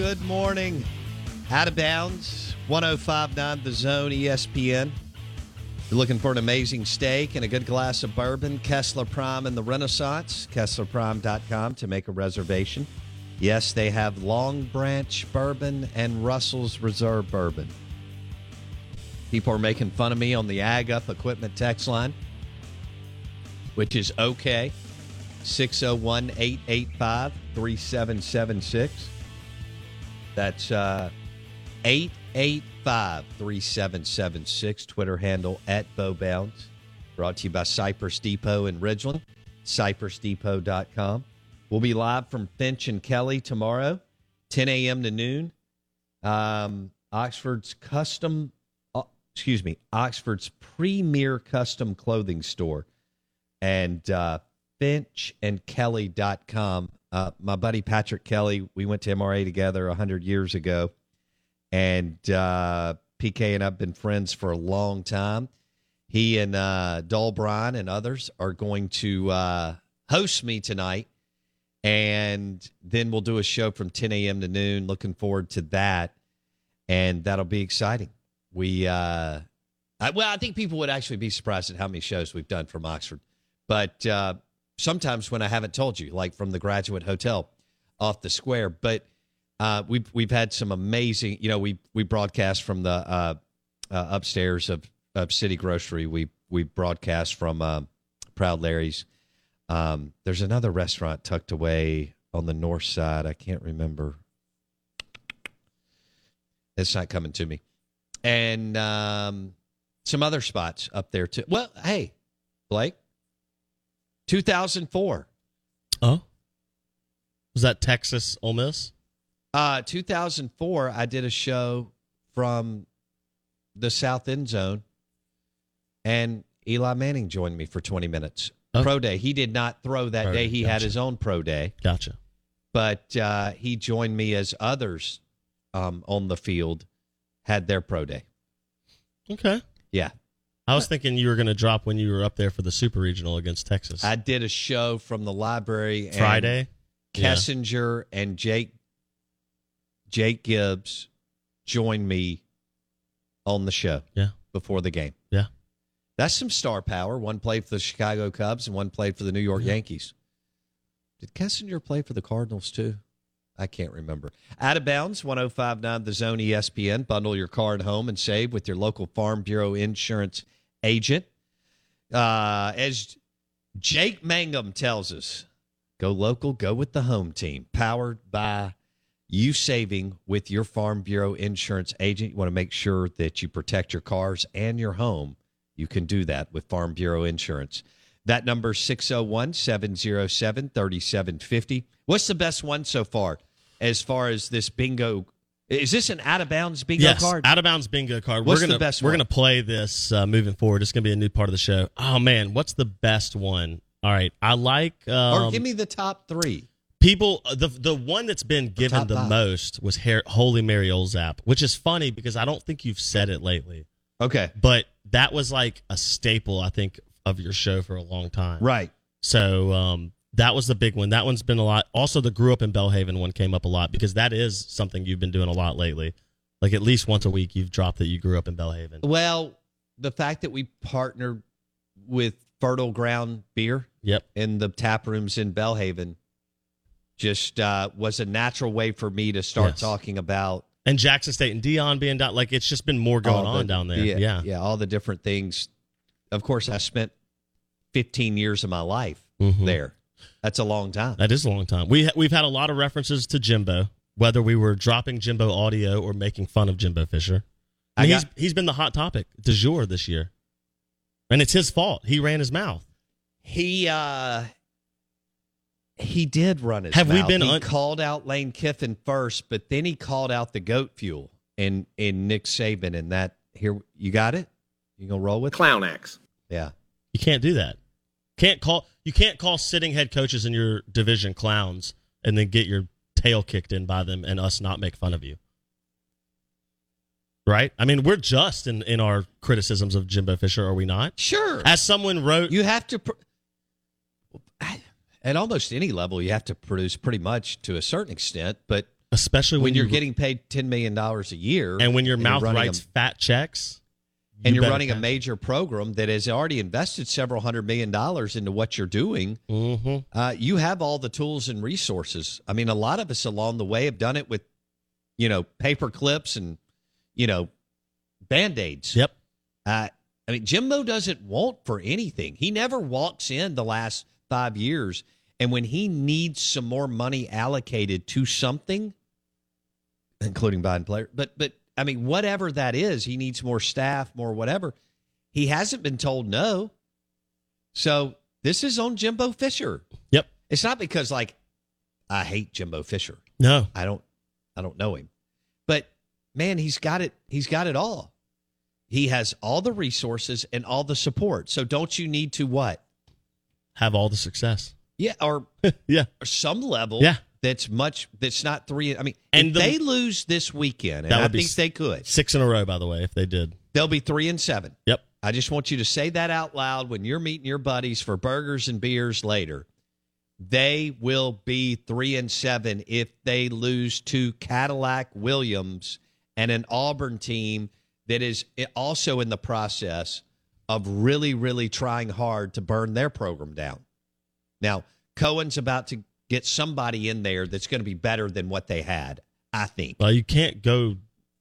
Good morning. Out of bounds, 1059 The Zone, ESPN. You're looking for an amazing steak and a good glass of bourbon, Kessler Prime and the Renaissance, KesslerPrime.com to make a reservation. Yes, they have Long Branch bourbon and Russell's Reserve bourbon. People are making fun of me on the Ag Up Equipment text line, which is okay. 601 885 3776. That's uh, 885 3776. Twitter handle at BoBounds. Brought to you by Cypress Depot in Ridgeland. CypressDepot.com. We'll be live from Finch and Kelly tomorrow, 10 a.m. to noon. Um, Oxford's custom, uh, excuse me, Oxford's premier custom clothing store. And uh, FinchandKelly.com. Uh, my buddy Patrick Kelly, we went to MRA together 100 years ago. And uh, PK and I've been friends for a long time. He and uh, Dole Bryan and others are going to uh, host me tonight. And then we'll do a show from 10 a.m. to noon. Looking forward to that. And that'll be exciting. We, uh, I, well, I think people would actually be surprised at how many shows we've done from Oxford. But uh, sometimes when I haven't told you, like from the Graduate Hotel off the square. But uh, we've we've had some amazing. You know, we we broadcast from the uh, uh, upstairs of, of City Grocery. We we broadcast from uh, Proud Larry's. Um, there's another restaurant tucked away on the north side. I can't remember. It's not coming to me. And um, some other spots up there too. Well, hey, Blake, 2004. Oh, was that Texas Ole Miss? Uh, 2004, I did a show from the South End Zone, and Eli Manning joined me for 20 minutes. Oh. Pro day. He did not throw that Pro day. day, He had his own pro day, Gotcha. but uh, he joined me as others um, on the field had their pro day. Okay. Yeah. I was thinking you were going to drop when you were up there for the Super Regional against Texas. I did a show from the library. and Friday. Yeah. Kessinger and Jake Jake Gibbs joined me on the show. Yeah. Before the game. Yeah. That's some star power. One played for the Chicago Cubs and one played for the New York Yankees. Did Kessinger play for the Cardinals too? I can't remember. Out of bounds, 1059 The Zone ESPN. Bundle your car and home and save with your local Farm Bureau insurance agent. Uh, as Jake Mangum tells us, Go local, go with the home team. Powered by you saving with your Farm Bureau insurance agent. You want to make sure that you protect your cars and your home. You can do that with Farm Bureau insurance. That number is 601 707 3750. What's the best one so far as far as this bingo? Is this an out of bounds bingo yes, card? out of bounds bingo card. What's we're the gonna best we're one? gonna play this uh, moving forward. It's gonna be a new part of the show. Oh man, what's the best one? All right, I like. Um, or give me the top three. people the the one that's been given top the most was Har- Holy Mary Old Zap, which is funny because I don't think you've said it lately, Okay. but that was like a staple I think of your show for a long time. Right. So um, that was the big one. That one's been a lot. Also, the Grew Up in Belhaven one came up a lot because that is something you've been doing a lot lately. Like at least once a week, you've dropped that you grew up in Belhaven. Well, the fact that we partnered with Fertile Ground Beer Yep. in the tap rooms in Belhaven just uh, was a natural way for me to start Yes. talking about And Jackson State and Deion being down, like it's just been more going the- on down there. Yeah, Yeah. yeah, all the different things. Of course, I spent 15 years of my life Mhm. there. That's a long time. That is a long time. We we've had a lot of references to Jimbo, whether we were dropping Jimbo audio or making fun of Jimbo Fisher. I I mean, got- he's he's been the hot topic du jour this year, and it's his fault. He ran his mouth. He uh he did run his Have we been he un- called out Lane Kiffin first, but then he called out the goat fuel and and Nick Saban and that here you got it? You gonna roll with it? Clown X. Yeah. You can't do that. Can't call you can't call sitting head coaches in your division clowns and then get your tail kicked in by them and us not make fun of you. Right? I mean, we're just in, in our criticisms of Jimbo Fisher, are we not? Sure. As someone wrote, you have to pr- at almost any level you have to produce pretty much to a certain extent, but especially when, when, you're you- getting paid 10 million dollars a year and when your mouth writes fat checks, and you you're better running a major program that has already invested several hundred million dollars into what you're doing, Mhm. uh, you have all the tools and resources. I mean, a lot of us along the way have done it with, you know, paper clips and, you know, band aids. Yep. Uh, I mean, Jimbo doesn't want for anything. He never walks in the last five years, and when he needs some more money allocated to something, including buying players, but but I mean, whatever that is, he needs more staff, more whatever. He hasn't been told no. So this is on Jimbo Fisher. Yep. It's not because like I hate Jimbo Fisher. No. I don't I don't know him. But man, he's got it he's got it all. He has all the resources and all the support. So don't you need to what? Have all the success. Yeah, or yeah. or some level Yeah. That's much that's not three I mean And if the- they lose this weekend, and That I think s- they could, Six in a row, by the way, if they did. they'll be three and seven. Yep. I just want you to say that out loud when you're meeting your buddies for burgers and beers later. They will be three and seven if they lose to Cadillac Williams and an Auburn team that is also in the process of really, really trying hard to burn their program down. Now, Cohen's about to get somebody in there that's going to be better than what they had, I think. Well, you can't go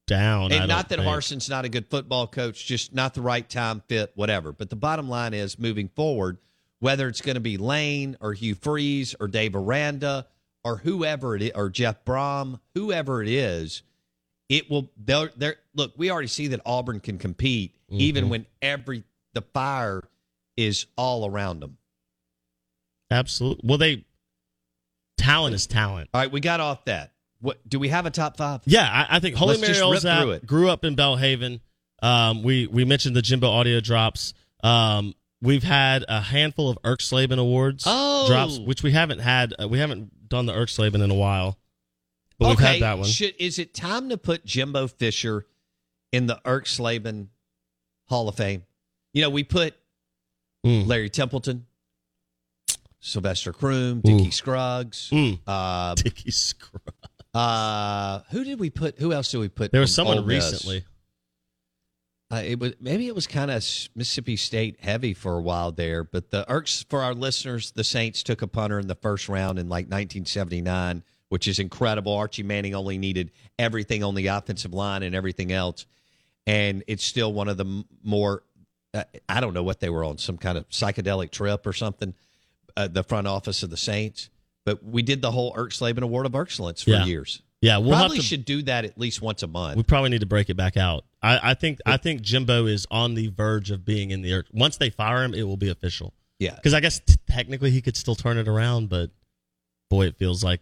down. And not don't that think. Harsin's not a good football coach, just not the right time fit, whatever. But the bottom line is moving forward, whether it's going to be Lane or Hugh Freeze or Dave Aranda or whoever it is, or Jeff Brohm, whoever it is, it will. They're, they're look. We already see that Auburn can compete even Mhm. when every the fire is all around them. Absolutely. Well, they talent is talent. All right, we got off that. What do we have a top five? Yeah, I, I think Holy Let's Mary just rip Olzap through it. grew up in Belhaven. Um, we we mentioned the Jimbo audio drops. Um, we've had a handful of Erxleben awards Oh. drops, which we haven't had. Uh, we haven't done the Erxleben in a while, but we've okay, had that one. Should, is it time to put Jimbo Fisher in the Erxleben Hall of Fame? You know, we put Mm. Larry Templeton, Sylvester Croom, Dickie. Scruggs. Mm. Uh, Dickie Scruggs. uh, who did we put? Who else did we put? There was someone recently. Uh, it was maybe it was kind of Mississippi State heavy for a while there, but the irks for our listeners, the Saints took a punter in the first round in like 1979, which is incredible. Archie Manning only needed everything on the offensive line and everything else, and it's still one of the more. Uh, I don't know what they were on, some kind of psychedelic trip or something. Uh, the front office of the Saints, But we did the whole Erxleben Award of Excellence for Yeah. years. Yeah, we'll Probably to, should do that at least once a month. We probably need to break it back out. I, I think I think Jimbo is on the verge of being in the earth. Once they fire him, it will be official. yeah. Because I guess t- technically he could still turn it around, but boy, it feels like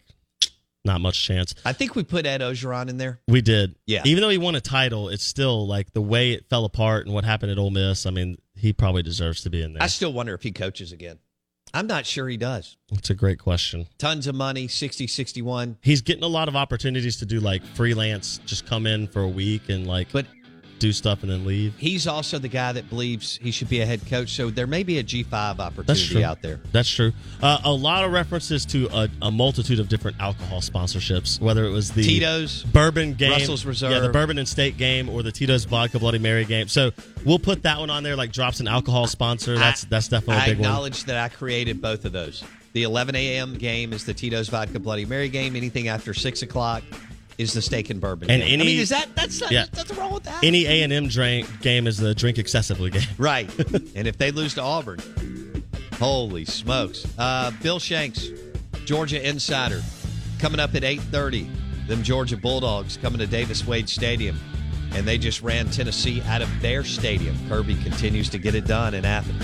not much chance. I think we put Ed Orgeron in there. We did. Yeah. Even though he won a title, it's still like the way it fell apart and what happened at Ole Miss. I mean, he probably deserves to be in there. I still wonder if he coaches again. I'm not sure he does. That's a great question. Tons of money, 60, 61. He's getting a lot of opportunities to do like freelance, just come in for a week and like But do stuff and then leave. he's also the guy that believes he should be a head coach. So there may be a G5 opportunity out there. That's true. Uh, a lot of references to a, a multitude of different alcohol sponsorships, whether it was the Tito's, bourbon game, Russell's Reserve. yeah, the bourbon and steak game, or the Tito's vodka Bloody Mary game. So we'll put that one on there, like drops an alcohol sponsor. That's I- that's definitely I a big one. acknowledge that I created both of those. The 11 a.m. game is the Tito's Vodka Bloody Mary game. Anything after 6 o'clock is the steak and bourbon And game. I any- mean, is that, that's not, yeah. nothing wrong with that. Any A and M drink game is the drink excessively game. Right. and if they lose to Auburn, holy smokes. Uh, Bill Shanks, Georgia Insider, coming up at 8.30. Them Georgia Bulldogs coming to Davis Wade Stadium. And they just ran Tennessee out of their stadium. Kirby continues to get it done in Athens.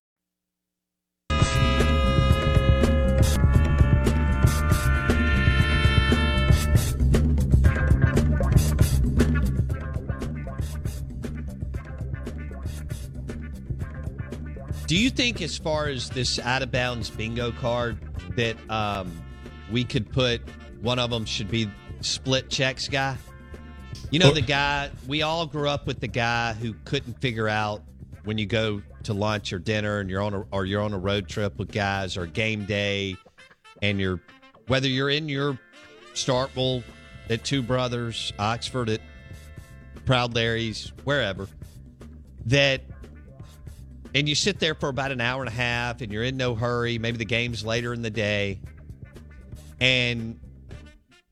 Do you think, as far as this out of bounds bingo card, that um, we could put one of them should be split checks guy? You know, the guy, we all grew up with the guy who couldn't figure out when you go to lunch or dinner and you're on a, or you're on a road trip with guys or game day and you're, whether you're in your Starkville at Two Brothers, Oxford at Proud Larry's, wherever, that and you sit there for about an hour and a half and you're in no hurry. Maybe the game's later in the day. And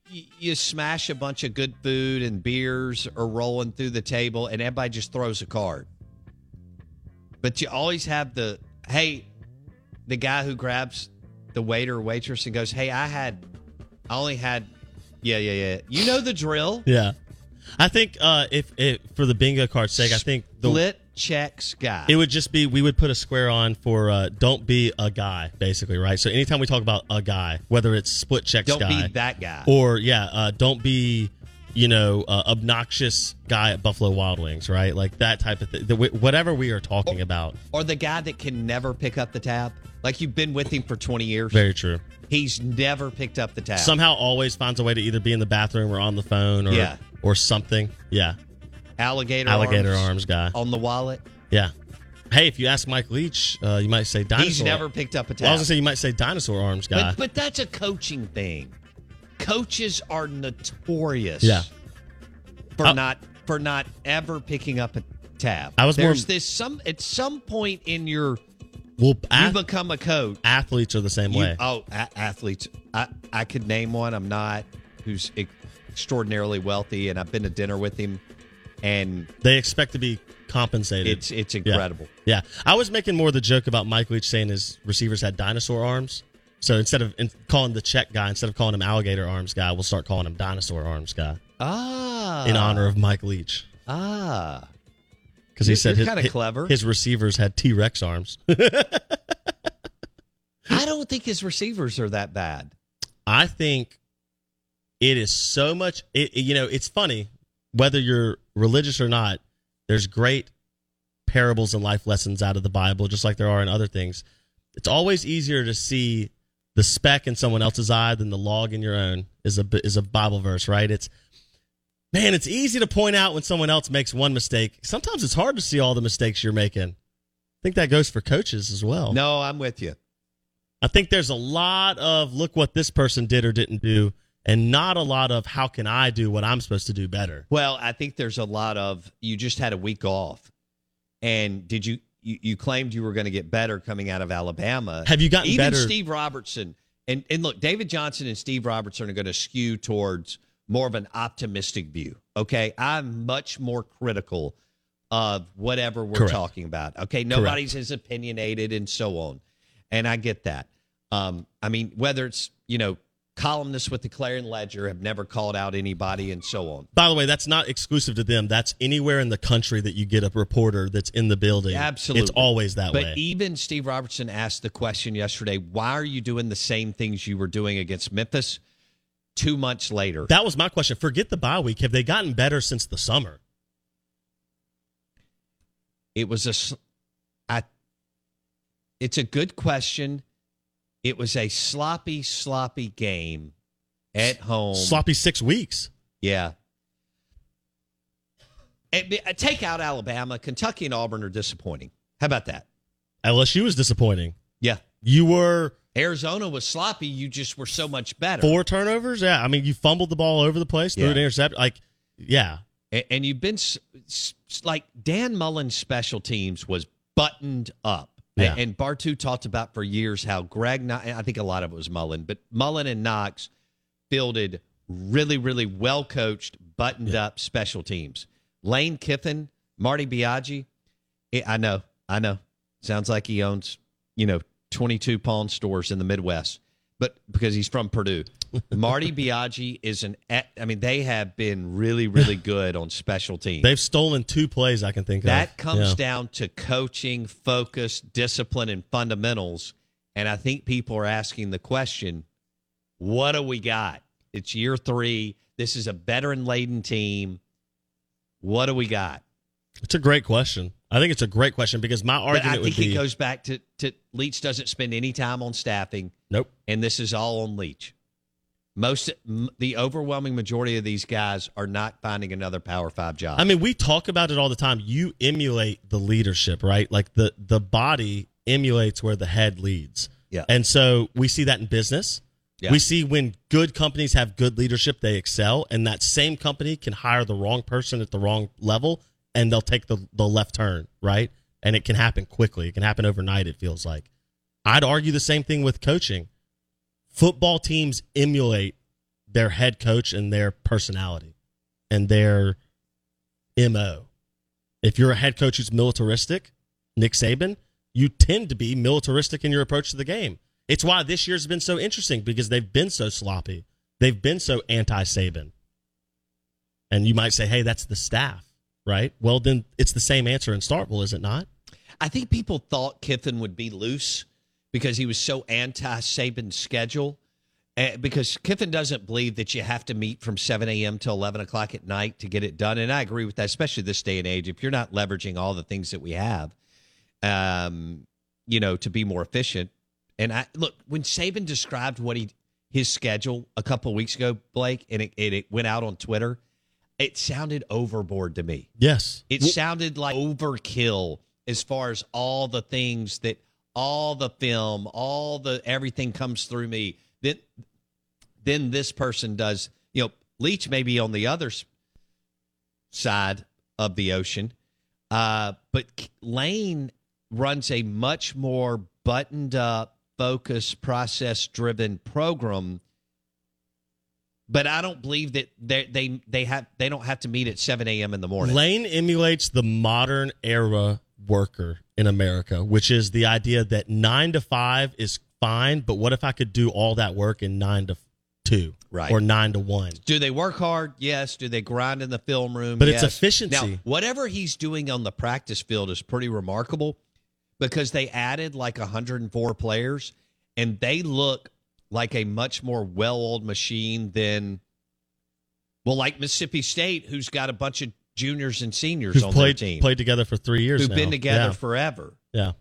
you smash a bunch of good food and beers are rolling through the table and everybody just throws a card. But you always have the hey the guy who grabs the waiter or waitress and goes hey i had i only had yeah yeah yeah. You know the drill. Yeah, I think uh, if, if for the bingo card's sake, I think the split checks guy It would just be we would put a square on for uh, don't be a guy, basically, right? So anytime we talk about a guy, whether it's split checks don't guy, be that guy or yeah, uh, don't be you know uh, obnoxious guy at Buffalo Wild Wings, right? Like that type of thing. Whatever we are talking about, or the guy that can never pick up the tab. Like you've been with him for 20 years. very true. He's never picked up the tab. Somehow always finds a way to either be in the bathroom or on the phone or Yeah. or something. Yeah, alligator alligator arms, arms guy. on the wallet. Yeah. Hey, if you ask Mike Leach, uh, you might say dinosaur. He's never picked up a tab. Well, I was gonna say you might say dinosaur arms guy. but, but that's a coaching thing. Coaches are notorious Yeah. for Uh, not for not ever picking up a tab. I was more- There's this some at some point in your well, you ath- become a coach. athletes are the same You- way. oh, a- athletes. I, I could name one. I'm not. Who's extraordinarily wealthy, and I've been to dinner with him, and They expect to be compensated. it's it's incredible. Yeah. I was making more the joke about Mike Leach saying his receivers had dinosaur arms. So instead of in, calling the check guy, instead of calling him alligator arms guy, we'll start calling him dinosaur arms guy Ah, in honor of Mike Leach. ah. because he said his, kinda clever. his receivers had T Rex arms. I don't think his receivers are that bad. I think it is so much. It- you know, it's funny whether you're religious or not. There's great parables and life lessons out of the Bible, just like there are in other things. It's always easier to see the speck in someone else's eye than the log in your own. Is a is a Bible verse, right? It's man, it's easy to point out when someone else makes one mistake. Sometimes it's hard to see all the mistakes you're making. I think that goes for coaches as well. No, I'm with you. I think there's a lot of look what this person did or didn't do, and not a lot of how can I do what I'm supposed to do better. Well, I think there's a lot of you just had a week off, and did you you, you claimed you were going to get better coming out of Alabama? Have you gotten Even better? Steve Robertson and and look, David Johnson and Steve Robertson are going to skew towards more of an optimistic view. Okay, I'm much more critical of whatever we're Correct. talking about. Okay, nobody's as opinionated and so on, and I get that. Um, I mean, whether it's you know columnists with the Clarion Ledger have never called out anybody and so on. By the way, that's not exclusive to them. That's anywhere in the country that you get a reporter that's in the building. Absolutely. It's always that but way. But even Steve Robertson asked the question yesterday why are you doing the same things you were doing against Memphis two months later? that was my question. Forget the bye week. Have they gotten better since the summer? it was a. I, it's a good question. It was a sloppy, sloppy game at home. Sloppy six weeks. Yeah. And, uh, take out Alabama. Kentucky and Auburn are disappointing. How about that? LSU was disappointing. Yeah. You were Arizona was sloppy. You just were so much better. four turnovers. Yeah, I mean, you fumbled the ball over the place, threw Yeah. an intercept. Like, yeah, And, and you've been like Dan Mullen's special teams was buttoned up. Yeah. And, Bartu talked about for years how Greg, I think a lot of it was Mullen, but Mullen and Knox fielded really, really well coached, buttoned up special teams. Lane Kiffin, Marty Biagi, I know, I know. Sounds like he owns, you know, 22 pawn stores in the Midwest, but because he's from Purdue. Marty Biagi is an, I mean, they have been really, really good on special teams. they've stolen two plays I can think of. That comes Yeah. down to coaching, focus, discipline, and fundamentals. And I think people are asking the question what do we got? It's year three. This is a veteran laden team. What do we got? It's a great question. I think it's a great question because my But argument I would think be it goes back to, to Leach doesn't spend any time on staffing, nope. and this is all on Leach. Most, m- the overwhelming majority of these guys are not finding another Power Five job. I mean, we talk about it all the time. You emulate the leadership, right? Like the the body emulates where the head leads. Yeah. And so we see that in business. Yeah. We see when good companies have good leadership, they excel, and that same company can hire the wrong person at the wrong level, and they'll take the the left turn, right? And it can happen quickly. It can happen overnight. It feels like. I'd argue the same thing with coaching. Football teams emulate their head coach and their personality and their mo. If you're a head coach who's militaristic, Nick Saban, you tend to be militaristic in your approach to the game. It's why this year's been so interesting because they've been so sloppy. They've been so anti Saban. And you might say, hey, that's the staff, right? Well, then it's the same answer in Starkville, is it not? I think people thought Kiffin would be loose because he was so anti Saban's schedule. Uh, because Kiffin doesn't believe that you have to meet from 7 a.m. to 11 o'clock at night to get it done. And I agree with that, especially this day and age. If you're not leveraging all the things that we have, um, you know, to be more efficient. And I look when Saban described what he his schedule a couple of weeks ago, Blake, and it, it, it went out on Twitter. It sounded overboard to me. Yes. It sounded like overkill as far as all the things that all the film, all the everything comes through me. Then then this person does, you know, Leach may be on the other side of the ocean. Uh, but Lane runs a much more buttoned up, focused, process driven program. But I don't believe that they they they have they don't have to meet at seven a.m. in the morning. Lane emulates the modern era worker in America, which is the idea that nine to five is fine, but what if I could do all that work in nine to two, Right. or nine to one. Do they work hard? Yes. Do they grind in the film room? But it's efficiency. Now, whatever he's doing on the practice field is pretty remarkable because they added like 104 players and they look like a much more well-oiled machine than well, like Mississippi State, who's got a bunch of juniors and seniors Who've on played their team, played together for three years. who've now. been together Yeah. forever. yeah.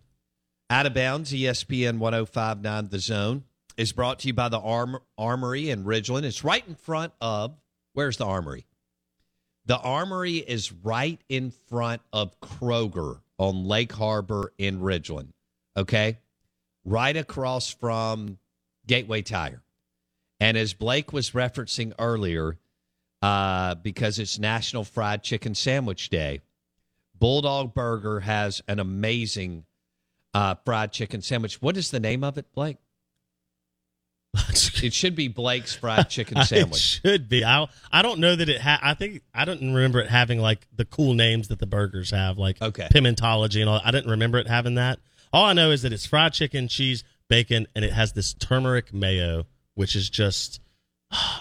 Out of bounds, ESPN 1059 The Zone is brought to you by the Arm- Armory in Ridgeland. It's right in front of, where's the Armory? The Armory is right in front of Kroger on Lake Harbor in Ridgeland. Okay? Right across from Gateway Tire. And as Blake was referencing earlier, uh, because it's National Fried Chicken Sandwich Day, Bulldog Burger has an amazing uh, fried chicken sandwich. What is the name of it, Blake? It should be Blake's Fried Chicken It Sandwich. should be. I I don't know that it. Ha- I think I don't remember it having like the cool names that the burgers have, like Okay. Pimentology and all. I didn't remember it having that. All I know is that it's fried chicken, cheese, bacon, and it has this turmeric mayo, which is just.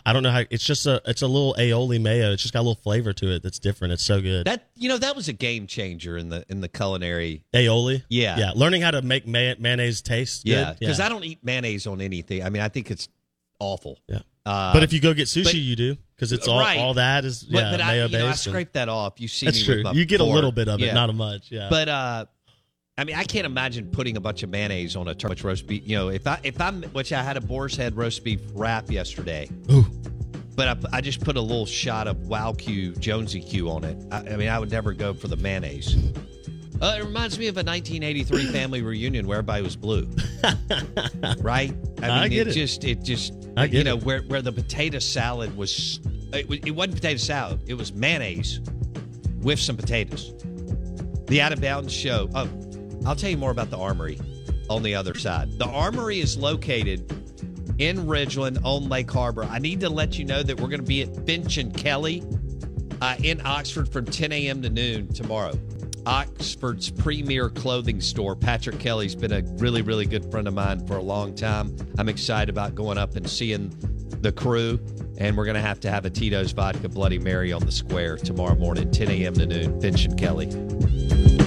I don't know how it's just a it's a little aioli mayo. It's just got a little flavor to it that's different. It's so good. That you know that was a game changer in the in the culinary. aioli, Yeah. yeah. Learning how to make may- mayonnaise taste. Yeah, because I don't eat mayonnaise on anything. I mean, I think it's awful. Yeah. Uh, but if you go get sushi, but- you do because it's all Right. all that is yeah but I, mayo you know, I scrape that off. You see That's me true. You get a little bit of it, Yeah. not a much. Yeah, But uh, I mean, I can't imagine putting a bunch of mayonnaise on a turkey roast beef. You know, if I if I'm which I had a boar's head roast beef wrap yesterday. Ooh. But I, I just put a little shot of Wow Q Jonesy Q on it. I, I mean, I would never go for the mayonnaise. Uh, it reminds me of a 1983 family reunion where everybody was blue, right? I mean, I get it. just it just I you know it. where where the potato salad was. It, it wasn't potato salad. It was mayonnaise with some potatoes. The Out of Bounds show. Oh, I'll tell you more about the Armory on the other side. The Armory is located in Ridgeland on Lake Harbor. I need to let you know that we're going to be at Finch and Kelly uh, in Oxford from 10 a.m. to noon tomorrow. Oxford's premier clothing store. Patrick Kelly's been a really, really good friend of mine for a long time. I'm excited about going up and seeing the crew. And we're going to have to have a Tito's Vodka Bloody Mary on the square tomorrow morning, 10 a.m. to noon. Finch and Kelly.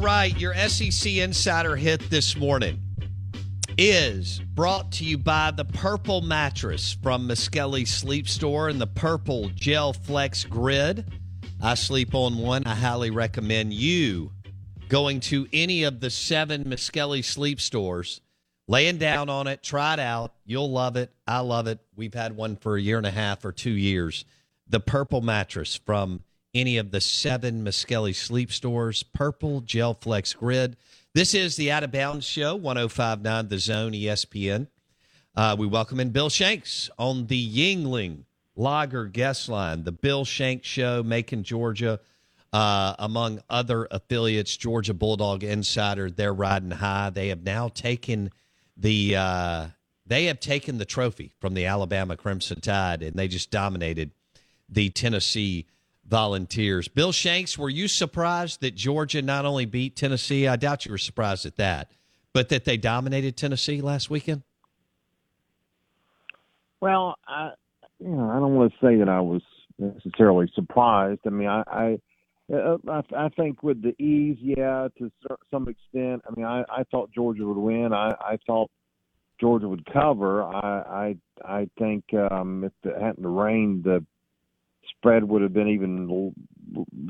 Right, your SEC Insider hit this morning is brought to you by the Purple Mattress from Miskelly Sleep Store and the Purple Gel Flex Grid. I sleep on one. I highly recommend you going to any of the seven Miskelly Sleep Stores, laying down on it, try it out. You'll love it. I love it. We've had one for a year and a half or two years. The Purple Mattress from any of the seven Miskelly sleep stores, Purple, Gel Flex Grid. This is the Out of Bounds Show, 1059 The Zone ESPN. Uh, we welcome in Bill Shanks on the Yuengling Lager guest line, the Bill Shanks Show, Macon, Georgia, uh, among other affiliates, Georgia Bulldog Insider. They're riding high. They have now taken the uh, they have taken the trophy from the Alabama Crimson Tide, and they just dominated the Tennessee Volunteers. Bill Shanks, were you surprised that Georgia not only beat Tennessee? I doubt you were surprised at that, but that they dominated Tennessee last weekend. Well, I, you know, I don't want to say that I was necessarily surprised. I mean, I, I, uh, I, I think with the ease, yeah, to some extent. I mean, I, I thought Georgia would win. I, I thought Georgia would cover. I, I, I think um, if it hadn't rained, the spread would have been even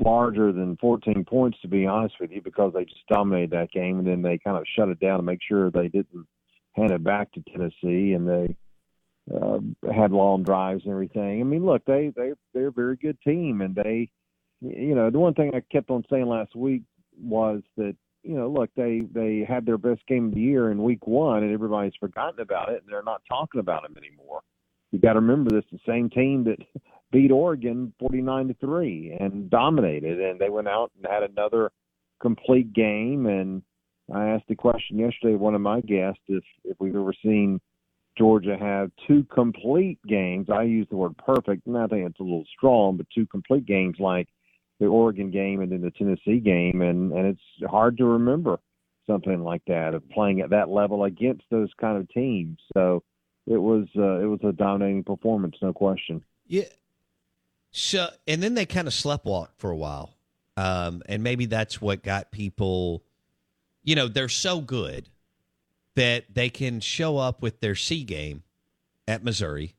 larger than 14 points, to be honest with you, because they just dominated that game, and then they kind of shut it down to make sure they didn't hand it back to Tennessee, and they uh, had long drives and everything. I mean, look, they they they're a very good team, and they, you know, the one thing I kept on saying last week was that you know, look, they they had their best game of the year in week one, and everybody's forgotten about it, and they're not talking about them anymore. You got to remember this: the same team that beat Oregon forty nine to three and dominated, and they went out and had another complete game. And I asked the question yesterday, one of my guests, if if we've ever seen Georgia have two complete games. I use the word perfect, and I think it's a little strong, but two complete games like the Oregon game and then the Tennessee game, and and it's hard to remember something like that of playing at that level against those kind of teams. So it was uh, it was a dominating performance, no question. Yeah. So and then they kind of sleptwalked for a while, um, and maybe that's what got people. You know, they're so good that they can show up with their C game at Missouri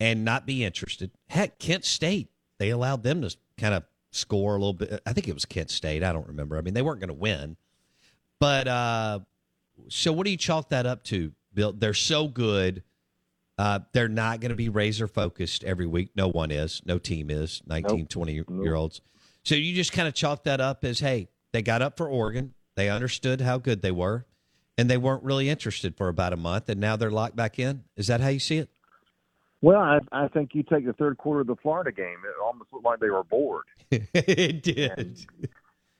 and not be interested. Heck, Kent State, they allowed them to kind of score a little bit. I think it was Kent State. I don't remember. I mean, they weren't going to win. But uh, so what do you chalk that up to, Bill? They're so good. Uh, they're not going to be razor focused every week. No one is. No team is 19, nope. 20 year olds. So you just kind of chalk that up as hey, they got up for Oregon. They understood how good they were and they weren't really interested for about a month, and now they're locked back in. Is that how you see it? Well, I, I think you take the third quarter of the Florida game; it almost looked like they were bored. it did. And,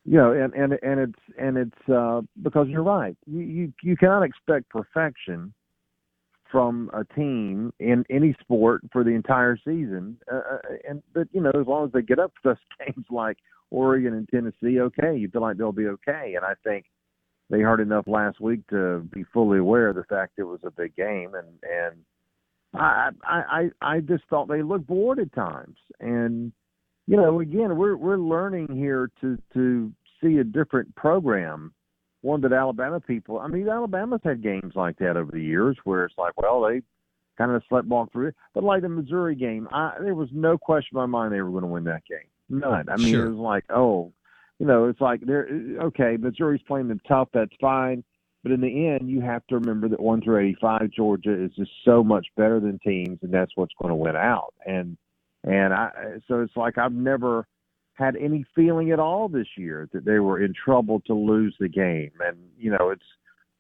you know, and and and it's and it's uh, because you're right. You, you you cannot expect perfection from a team in any sport for the entire season. Uh, uh and but you know, as long as they get up to those games like Oregon and Tennessee, okay, you feel like they'll be okay. And I think they heard enough last week to be fully aware of the fact it was a big game, and and I I I just thought they looked bored at times, and you know again we're we're learning here to to see a different program, one that Alabama people. I mean Alabama's had games like that over the years where it's like well they kind of slept walk through it, but like the Missouri game, I there was no question in my mind they were going to win that game. None. I mean, sure. it was like, oh, you know, it's like they're okay. Missouri's playing them tough. That's fine. But in the end, you have to remember that one through eighty-five, Georgia is just so much better than teams, and that's what's going to win out. And and I so it's like I've never had any feeling at all this year that they were in trouble to lose the game. And you know, it's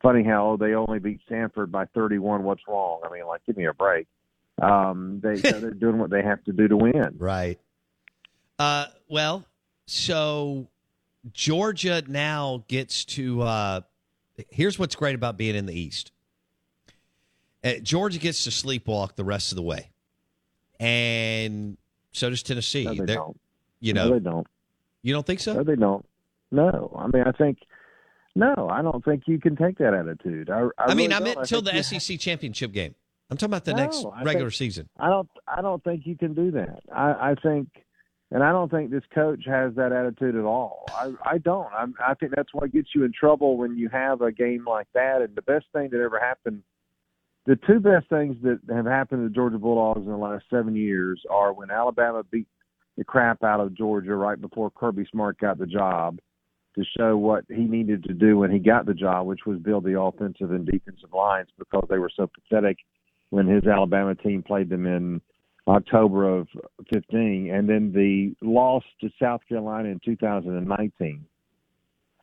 funny how they only beat Stanford by thirty-one. What's wrong? I mean, like, give me a break. Um, they they're doing what they have to do to win. Right. Uh, well, so Georgia now gets to. Uh, here's what's great about being in the East. Uh, Georgia gets to sleepwalk the rest of the way, and so does Tennessee. No, they don't. You know, no, they don't. You don't think so? No, they don't. No, I mean, I think. No, I don't think you can take that attitude. I, I, I mean, really I meant until the SEC championship game. I'm talking about the no, next regular think, season. I don't. I don't think you can do that. I, I think and I don't think this coach has that attitude at all. I, I don't. I, I think that's what gets you in trouble when you have a game like that. And the best thing that ever happened, the two best things that have happened to the Georgia Bulldogs in the last seven years are when Alabama beat the crap out of Georgia right before Kirby Smart got the job to show what he needed to do when he got the job, which was build the offensive and defensive lines because they were so pathetic when his Alabama team played them in October of 15, and then the loss to South Carolina in 2019.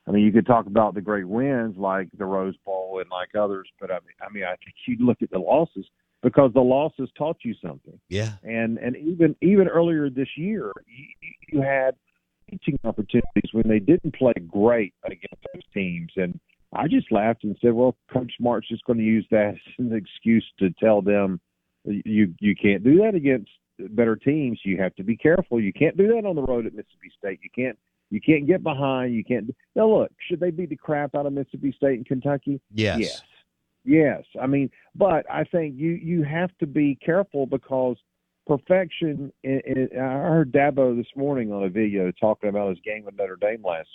I mean, you could talk about the great wins like the Rose Bowl and like others, but I mean, I mean, I think you look at the losses because the losses taught you something. Yeah. And and even even earlier this year, you, you had teaching opportunities when they didn't play great against those teams, and I just laughed and said, "Well, Coach Smart's just going to use that as an excuse to tell them you you can't do that against better teams. You have to be careful. You can't do that on the road at Mississippi State. You can't." You can't get behind. You can't. Now, look, should they beat the crap out of Mississippi State and Kentucky? Yes. Yes. Yes, I mean, but I think you you have to be careful because perfection. And, and I heard Dabo this morning on a video talking about his game with Notre Dame last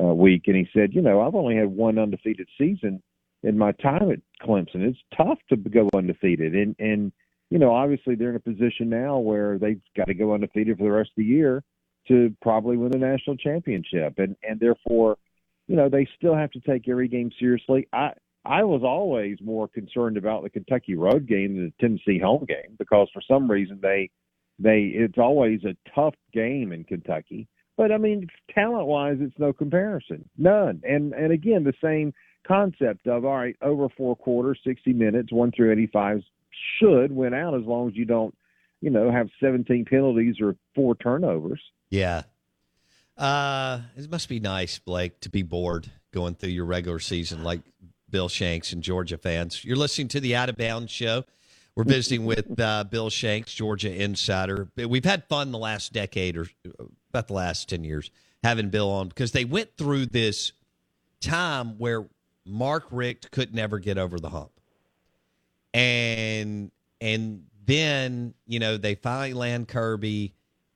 uh, week, and he said, you know, I've only had one undefeated season in my time at Clemson. It's tough to go undefeated, and and you know, obviously they're in a position now where they've got to go undefeated for the rest of the year to probably win the national championship, and and therefore, you know, they still have to take every game seriously. I I was always more concerned about the Kentucky road game than the Tennessee home game because for some reason they they it's always a tough game in Kentucky. But I mean, talent wise, it's no comparison, none. And and again, the same concept of all right, over four quarters, sixty minutes, one through eighty five should win out as long as you don't, you know, have seventeen penalties or four turnovers. Yeah. Uh, it must be nice, Blake, to be bored going through your regular season like Bill Shanks and Georgia fans. You're listening to the Out of Bounds show. We're visiting with uh, Bill Shanks, Georgia insider. We've had fun the last decade or about the last 10 years having Bill on because they went through this time where Mark Richt could never get over the hump. And and then, you know, they finally land Kirby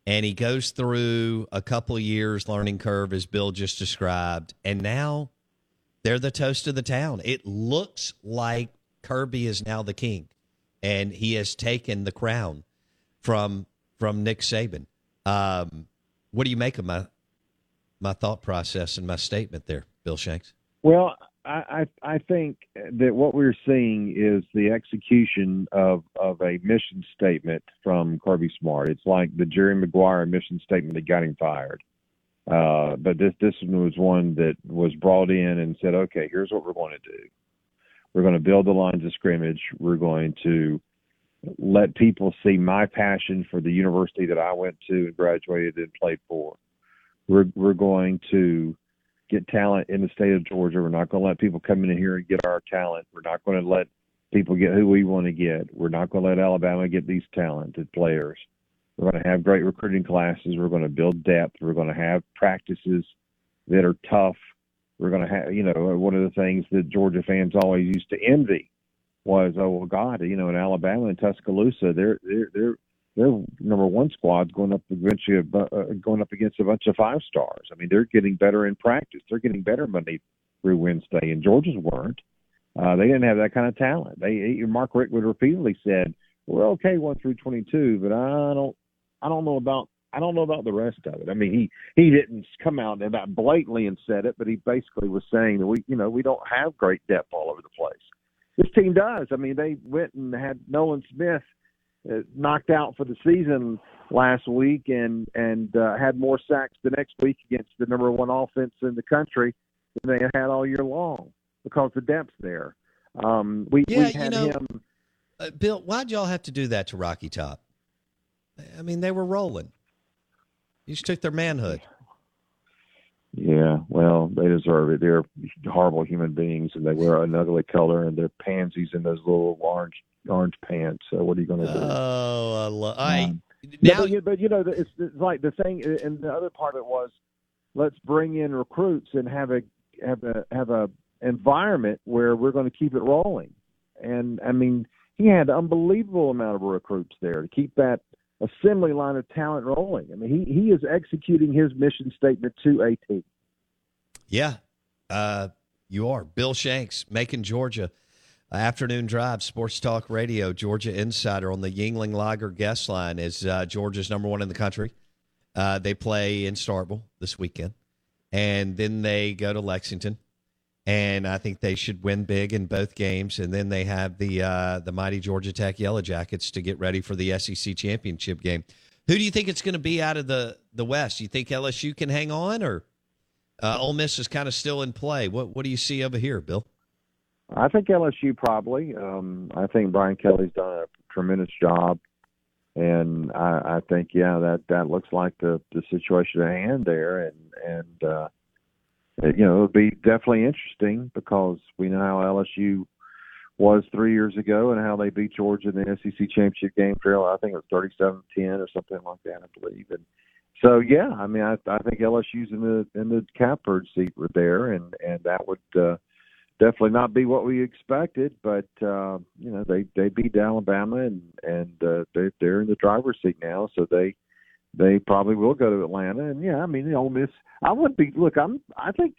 and he goes through a couple years learning curve as Bill just described. And now they're the toast of the town. It looks like Kirby is now the king, and he has taken the crown from from Nick Saban. Um, what do you make of my my thought process and my statement there, Bill Shanks? Well, I, I, I think that what we're seeing is the execution of, of a mission statement from Kirby Smart. It's like the Jerry Maguire mission statement that got him fired. Uh, but this this was one that was brought in and said, okay, here's what we're going to do. We're going to build the lines of scrimmage. We're going to let people see my passion for the university that I went to and graduated and played for. We're we're going to get talent in the state of Georgia. We're not going to let people come in here and get our talent. We're not going to let people get who we want to get. We're not going to let Alabama get these talented players. We're going to have great recruiting classes. We're going to build depth. We're going to have practices that are tough. We're going to have, you know, one of the things that Georgia fans always used to envy was, oh well, God, you know, in Alabama and Tuscaloosa, they're they're they're their number one squad's going up eventually uh, going up against a bunch of five stars. I mean, they're getting better in practice. They're getting better Monday through Wednesday, and Georgia's weren't. Uh, they didn't have that kind of talent. They Mark Richt would repeatedly said, "We're okay one through 22, but I don't I don't know about I don't know about the rest of it. I mean, he he didn't come out and that blatantly and said it, but he basically was saying that we you know we don't have great depth all over the place. This team does. I mean, they went and had Nolan Smith uh, knocked out for the season last week, and and uh, had more sacks the next week against the number one offense in the country than they had all year long because the depth's there. Um, we yeah, we had you know, him. Uh, Bill, why'd y'all have to do that to Rocky Top? I mean, they were rolling. You just took their manhood. Yeah, well, they deserve it. They're horrible human beings, and they wear an ugly color, and they're pansies in those little orange orange pants. So what are you going to do? Oh, I love. I Um, now, but, you- but you know, it's, it's like the thing, and the other part of it was, let's bring in recruits and have a have a have a environment where we're going to keep it rolling. And I mean, he had an unbelievable amount of recruits there to keep that assembly line of talent rolling. I mean, he he is executing his mission statement to a T. yeah, uh, you are Bill Shanks, Macon Georgia afternoon drive, Sports Talk Radio, Georgia Insider on the Yuengling Lager guest line is uh, Georgia's number one in the country. Uh, they play in Starkville this weekend, and then they go to Lexington, and I think they should win big in both games. And then they have the uh, the mighty Georgia Tech Yellow Jackets to get ready for the SEC championship game. Who do you think it's going to be out of the the West? You think LSU can hang on, or uh, Ole Miss is kind of still in play? What what do you see over here, Bill? I think LSU probably. Um, I think Brian Kelly's done a tremendous job, and I, I think yeah that that looks like the the situation at hand there, and and uh, you know it'll be definitely interesting because we know how LSU was three years ago and how they beat Georgia in the SEC championship game. Trail, I think it was 37-10 or something like that, I believe. And so yeah, I mean I I think LSU's in the in the catbird seat with there, and and that would. uh definitely not be what we expected, but uh, you know they they beat Alabama and and uh, they they're in the driver's seat now, so they they probably will go to Atlanta. And yeah, I mean, Ole Miss. I would be look. I'm. I think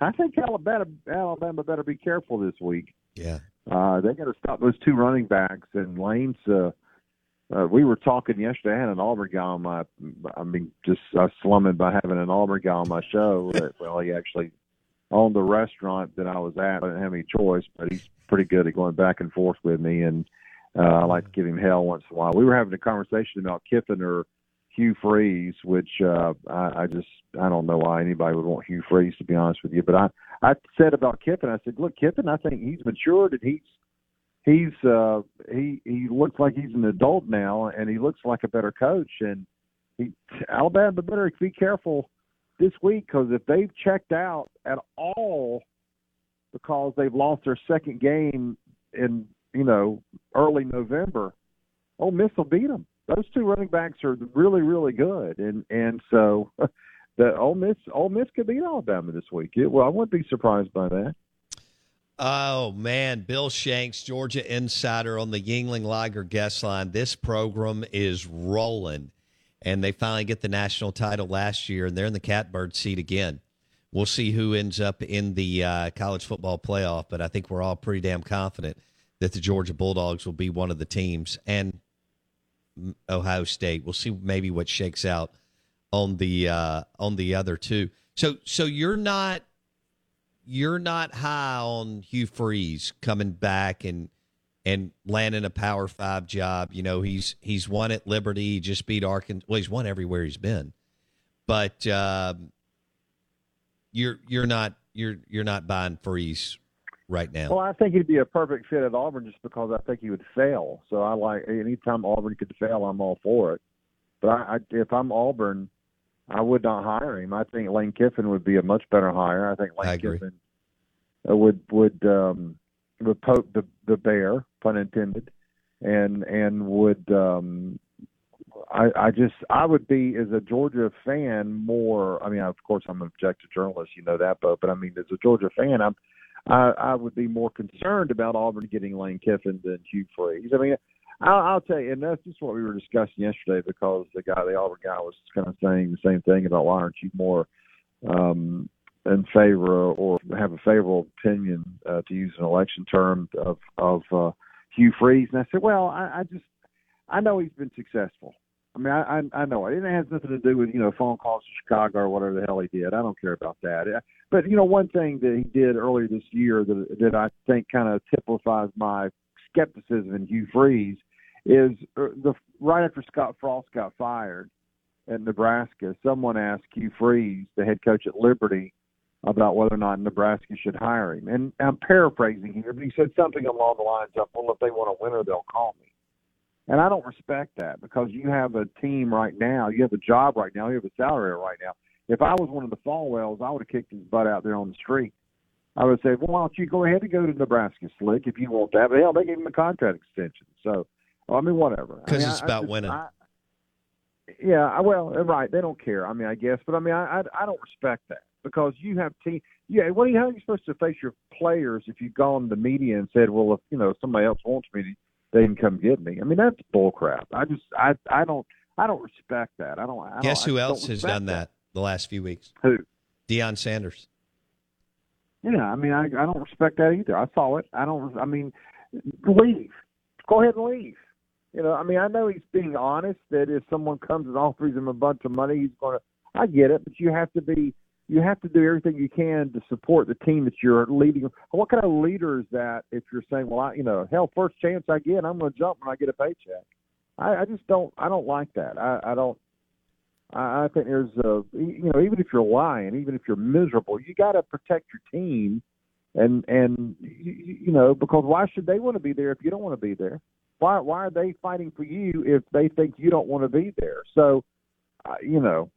I think Alabama Alabama better be careful this week. Yeah. Uh, they got to stop those two running backs and Lane's. Uh, uh, we were talking yesterday. I had an Auburn guy on my. I mean, just uh, slumming by having an Auburn guy on my show. well, he actually owned the restaurant that I was at. I didn't have any choice, but he's pretty good at going back and forth with me, and uh, I like to give him hell once in a while. We were having a conversation about Kiffin or Hugh Freeze, which uh, I, I just I don't know why anybody would want Hugh Freeze to be honest with you. But I I said about Kiffin, I said, look, Kiffin, I think he's matured and he's he's uh he he looks like he's an adult now and he looks like a better coach and he Alabama better be careful this week because if they've checked out at all because they've lost their second game in you know early November, Ole Miss will beat them. Those two running backs are really really good, and and so the Ole Miss Ole Miss could beat Alabama this week. It, well, I wouldn't be surprised by that. Oh man, Bill Shanks, Georgia Insider on the Yuengling Lager guest line. This program is rolling and they finally get the national title last year, and they're in the catbird seat again. We'll see who ends up in the uh, college football playoff, but I think we're all pretty damn confident that the Georgia Bulldogs will be one of the teams, and Ohio State. We'll see maybe what shakes out on the uh, on the other two. So, so you're not you're not high on Hugh Freeze coming back and and landing a Power Five job. You know, he's he's won at Liberty. He just beat Arkansas. Well, he's won everywhere he's been, but uh, you're you're not you're you're not buying Freeze right now. Well, I think he'd be a perfect fit at Auburn just because I think he would fail. So I like anytime Auburn could fail, I'm all for it. But I, I if I'm Auburn, I would not hire him. I think Lane Kiffin would be a much better hire. I think Lane I Kiffin would would um, would poke the the bear pun intended, and and would um, I, I just I would be as a Georgia fan more. I mean, of course, I'm an objective journalist, you know that, but but I mean, as a Georgia fan, I'm I, I would be more concerned about Auburn getting Lane Kiffin than Hugh Freeze. I mean, I'll, I'll tell you, and that's just what we were discussing yesterday because the guy, the Auburn guy, was kind of saying the same thing about why aren't you more um, in favor or have a favorable opinion, uh, to use an election term, of of uh, Hugh Freeze. And I said, well, I, I just I know he's been successful. I mean, I, I know it. It has nothing to do with you know phone calls to Chicago or whatever the hell he did. I don't care about that. But you know, one thing that he did earlier this year that that I think kind of typifies my skepticism in Hugh Freeze is uh, the right after Scott Frost got fired at Nebraska, someone asked Hugh Freeze, the head coach at Liberty, about whether or not Nebraska should hire him. And I'm paraphrasing here, but he said something along the lines of, "Well, if they want a winner, they'll call me." And I don't respect that because you have a team right now, you have a job right now, you have a salary right now. If I was one of the Falwells, I would have kicked his butt out there on the street. I would say, well, why don't you go ahead and go to Nebraska, Slick, if you want that? But hell, they gave him a contract extension. So, I mean, whatever. Because I mean, it's I, about I just, winning. I, yeah, well, uh, right. They don't care. I mean, I guess, but I mean, I I, I don't respect that because you have team. Yeah, what are you, how are you supposed to face your players if you've gone to the media and said, well, if you know somebody else wants me, they can come get me? I mean, that's bullcrap. I just I I don't I don't respect that. I don't. I Guess don't, who else has done that the last few weeks? Who? Deion Sanders. Yeah, I mean, I I don't respect that either. I saw it. I don't. I mean, leave. Go ahead and leave. You know, I mean, I know he's being honest that if someone comes and offers him a bunch of money, he's going to. I get it, but you have to be you have to do everything you can to support the team that you're leading. What kind of leader is that? If you're saying, well, I, you know, hell, first chance I get, I'm going to jump when I get a paycheck. I, I just don't. I don't like that. I, I don't. I, I think there's a, you know, even if you're lying, even if you're miserable, you got to protect your team, and and you, you know, because why should they want to be there if you don't want to be there? Why why are they fighting for you if they think you don't want to be there? So, uh, you know,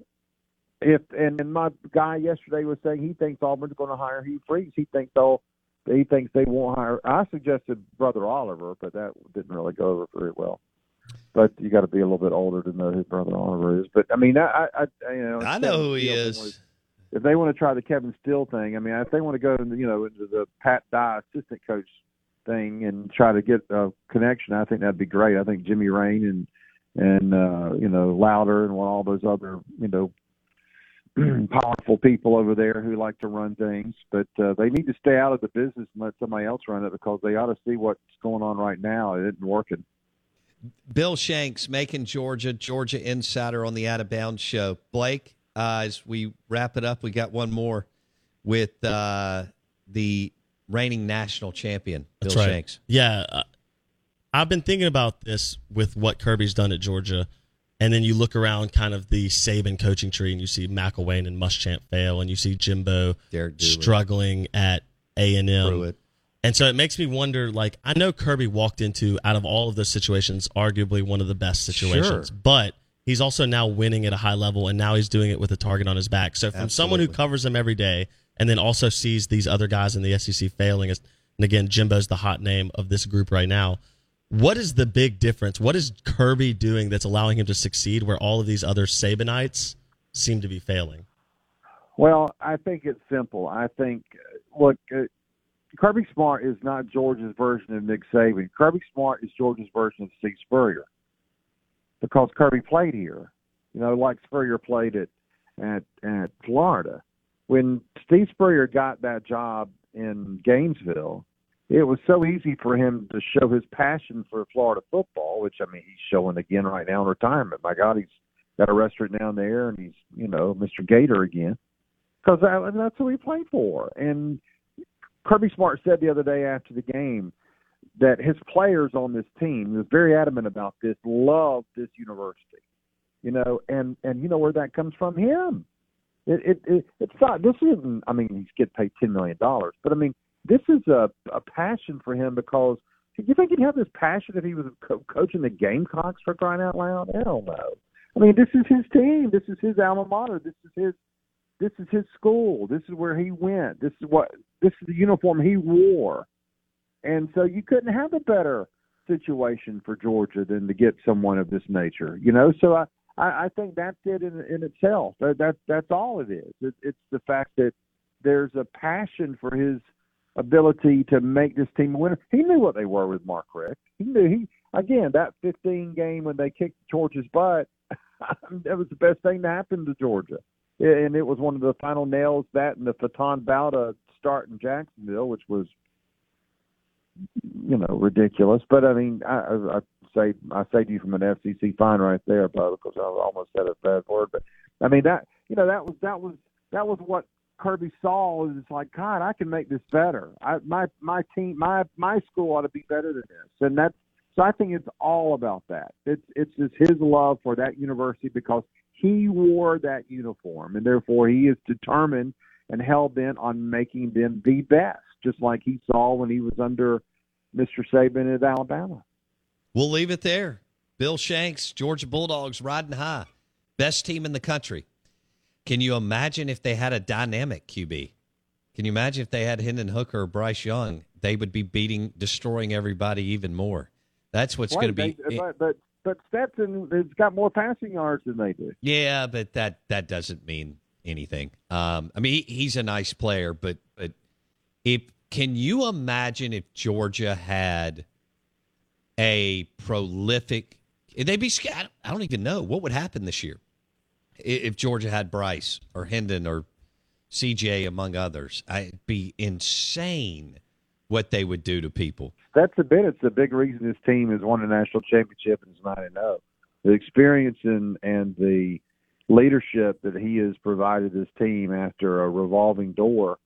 if and, and my guy yesterday was saying he thinks Auburn's going to hire Hugh Freeze. He thinks they'll he thinks they won't hire. I suggested Brother Oliver, but that didn't really go over very well. But you got to be a little bit older to know who Brother Oliver is. But I mean, I, I, I you know, I know who he is. If they want to try the Kevin Steele thing, I mean, if they want to go, you know, into the Pat Dye assistant coach thing and try to get a connection, I think that'd be great. I think Jimmy Rane and and uh, you know Lowder and all those other you know powerful people over there who like to run things, but uh, they need to stay out of the business and let somebody else run it because they ought to see what's going on right now. It isn't working. Bill Shanks, Macon Georgia, Georgia Insider on the Out of Bounds show. Blake, uh, as we wrap it up, we got one more with uh, the reigning national champion, Bill That's right. Shanks. Yeah, uh, I've been thinking about this with what Kirby's done at Georgia, and then you look around kind of the Saban coaching tree, and you see McElwain and Muschamp fail, and you see Jimbo struggling at A and so it makes me wonder. Like I know Kirby walked into out of all of those situations, arguably one of the best situations, Sure. but he's also now winning at a high level, and now he's doing it with a target on his back. So from someone who covers him every day, and then also sees these other guys in the SEC failing, and again, Jimbo's the hot name of this group right now. What is the big difference? What is Kirby doing that's allowing him to succeed where all of these other Sabanites seem to be failing? Well, I think it's simple. I think, look, uh, Kirby Smart is not George's version of Nick Saban. Kirby Smart is George's version of Steve Spurrier because Kirby played here, you know, like Spurrier played at at at Florida. When Steve Spurrier got that job in Gainesville, it was so easy for him to show his passion for Florida football, which I mean he's showing again right now in retirement. My God, he's got a restaurant down there, and he's you know Mr. Gator again because that, that's who he played for. And Kirby Smart said the other day after the game that his players on this team, was very adamant about this, love this university. You know, and and you know where that comes from him. It it, it it's not. This isn't. I mean, he's getting paid ten million dollars, but I mean, this is a a passion for him because. Do you think he'd have this passion if he was co- coaching the Gamecocks for crying out loud? Hell no. I mean, this is his team. This is his alma mater. This is his this is his school. This is where he went. This is what this is the uniform he wore. And so you couldn't have a better situation for Georgia than to get someone of this nature. You know, so I I, I think that's it in, in itself. That, that that's all it is. It, it's the fact that there's a passion for his ability to make this team a winner. He knew what they were with Mark Richt. He knew he again that 15 game when they kicked Georgia's butt. that was the best thing to happen to Georgia, and it was one of the final nails. That and the Faton Bauta start in Jacksonville, which was you know ridiculous. But I mean, I, I, I say I to you from an FCC fine right there, Bo, because I almost said a bad word. But I mean that you know that was that was that was what Kirby saw. Is like God, I can make this better. I my my team my my school ought to be better than this, and that's so I think it's all about that. It's it's just his love for that university because he wore that uniform, and therefore he is determined and hell bent on making them the best, just like he saw when he was under Mr. Saban at Alabama. We'll leave it there. Bill Shanks, Georgia Bulldogs riding high. Best team in the country. Can you imagine if they had a dynamic QB? Can you imagine if they had Hendon Hooker or Bryce Young? They would be beating, destroying everybody even more. That's what's going to be. But, but but Stetson has got more passing yards than they do. Yeah, but that that doesn't mean anything. Um, I mean, he, he's a nice player, but but if can you imagine if Georgia had a prolific? They'd be. I don't- even know what would happen this year if Georgia had Bryce or Hendon or CJ among others. I'd be insane what they would do to people. That's a bit. It's a big reason this team has won a national championship and is nine and zero. The experience and and the leadership that he has provided this team after a revolving door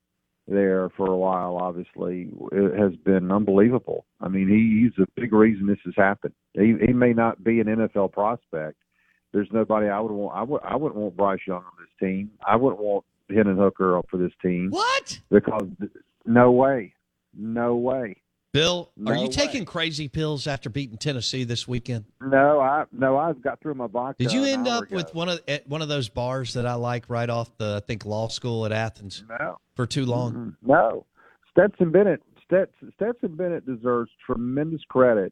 there for a while, obviously, has been unbelievable. I mean, he, he's a big reason this has happened. He, he may not be an NFL prospect. There's nobody I would want. I would. I wouldn't want Bryce Young on this team. I wouldn't want Hendon Hooker up for this team. What? Because no way, no way. Bill, are you way. taking crazy pills after beating Tennessee this weekend? No, I no. I've got through my vodka. Did you end up ago. with one of at one of those bars that I like right off the I think law school at Athens No. for too long? No, Stetson Bennett. Stetson, Stetson Bennett deserves tremendous credit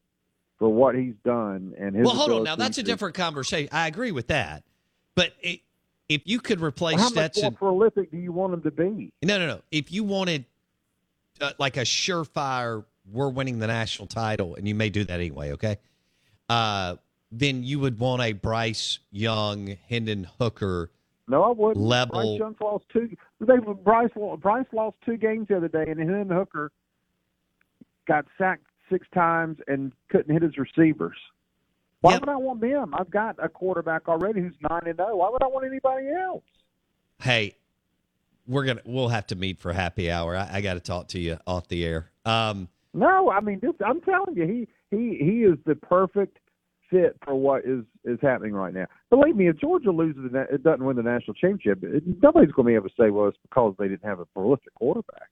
for what he's done and his. Well, hold on. Now that's a different conversation. I agree with that, but it, if you could replace How much more Stetson, prolific do you want him to be? no, no, no. If you wanted uh, like a surefire, we're winning the national title, and you may do that anyway. Okay, uh, then you would want a Bryce Young, Hendon Hooker. No, I wouldn't. Level- Bryce Young's lost two. They Bryce Bryce lost two games the other day, and Hendon Hooker got sacked six times and couldn't hit his receivers. Why would I want them? I've got a quarterback already who's nine and zero. Why would I want anybody else? Hey, we're gonna we'll have to meet for happy hour. I, I got to talk to you off the air. Um, No, I mean, this, I'm telling you, he he he is the perfect fit for what is is happening right now. Believe me, if Georgia loses, it doesn't win the national championship, it, nobody's going to be able to say, well, it's because they didn't have a prolific quarterback.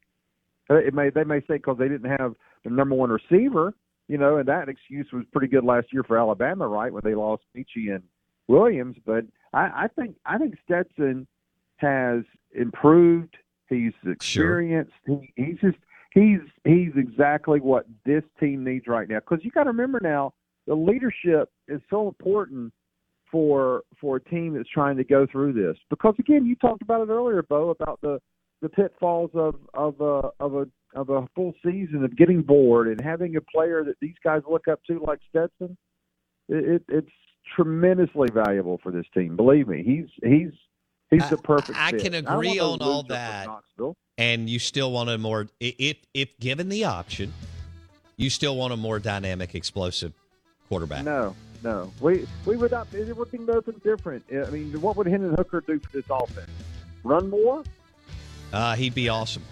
It may they may say because they didn't have the number one receiver, you know, and that excuse was pretty good last year for Alabama, right, when they lost Metchie and Williams. But I, I think I think Stetson has improved. He's experienced. He, he's just he's he's exactly what this team needs right now. Because you got to remember now, the leadership is so important for for a team that's trying to go through this. Because again, you talked about it earlier, Bo, about the the pitfalls of of a of a of a full season of getting bored and having a player that these guys look up to like Stetson. It, it, it's tremendously valuable for this team. Believe me, he's he's he's the perfect. I fit. can agree want on all that. And you still want a more if if given the option, you still want a more dynamic, explosive quarterback. No, no. We we would not. It would be nothing different. I mean, what would Hendon Hooker do for this offense? Run more? Uh, he'd be awesome,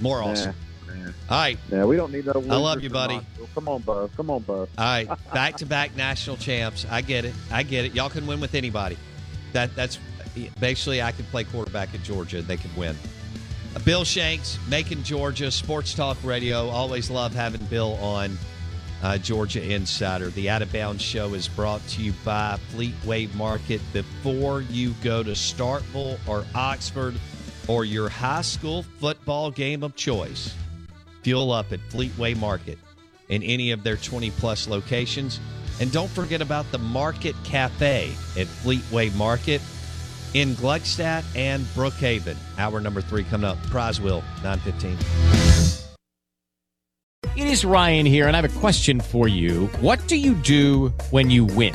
more awesome. Nah, All right, Yeah, we don't need no. I love you, buddy. Knoxville. Come on, Bo. Come on, Bo. All right, back to back national champs. I get it. I get it. Y'all can win with anybody. That that's basically I could play quarterback at Georgia. They could win. Bill Shanks, Macon, Georgia, Sports Talk Radio. Always love having Bill on uh, Georgia Insider. The Out of Bounds Show is brought to you by Fleetway Market. Before you go to Starkville or Oxford or your high school football game of choice, fuel up at Fleetway Market in any of their 20 plus locations. And don't forget about the Market Cafe at Fleetway Market in Gluckstadt and Brookhaven. Hour number three coming up. Prize Wheel, 915. It is Ryan here, and I have a question for you. What do you do when you win?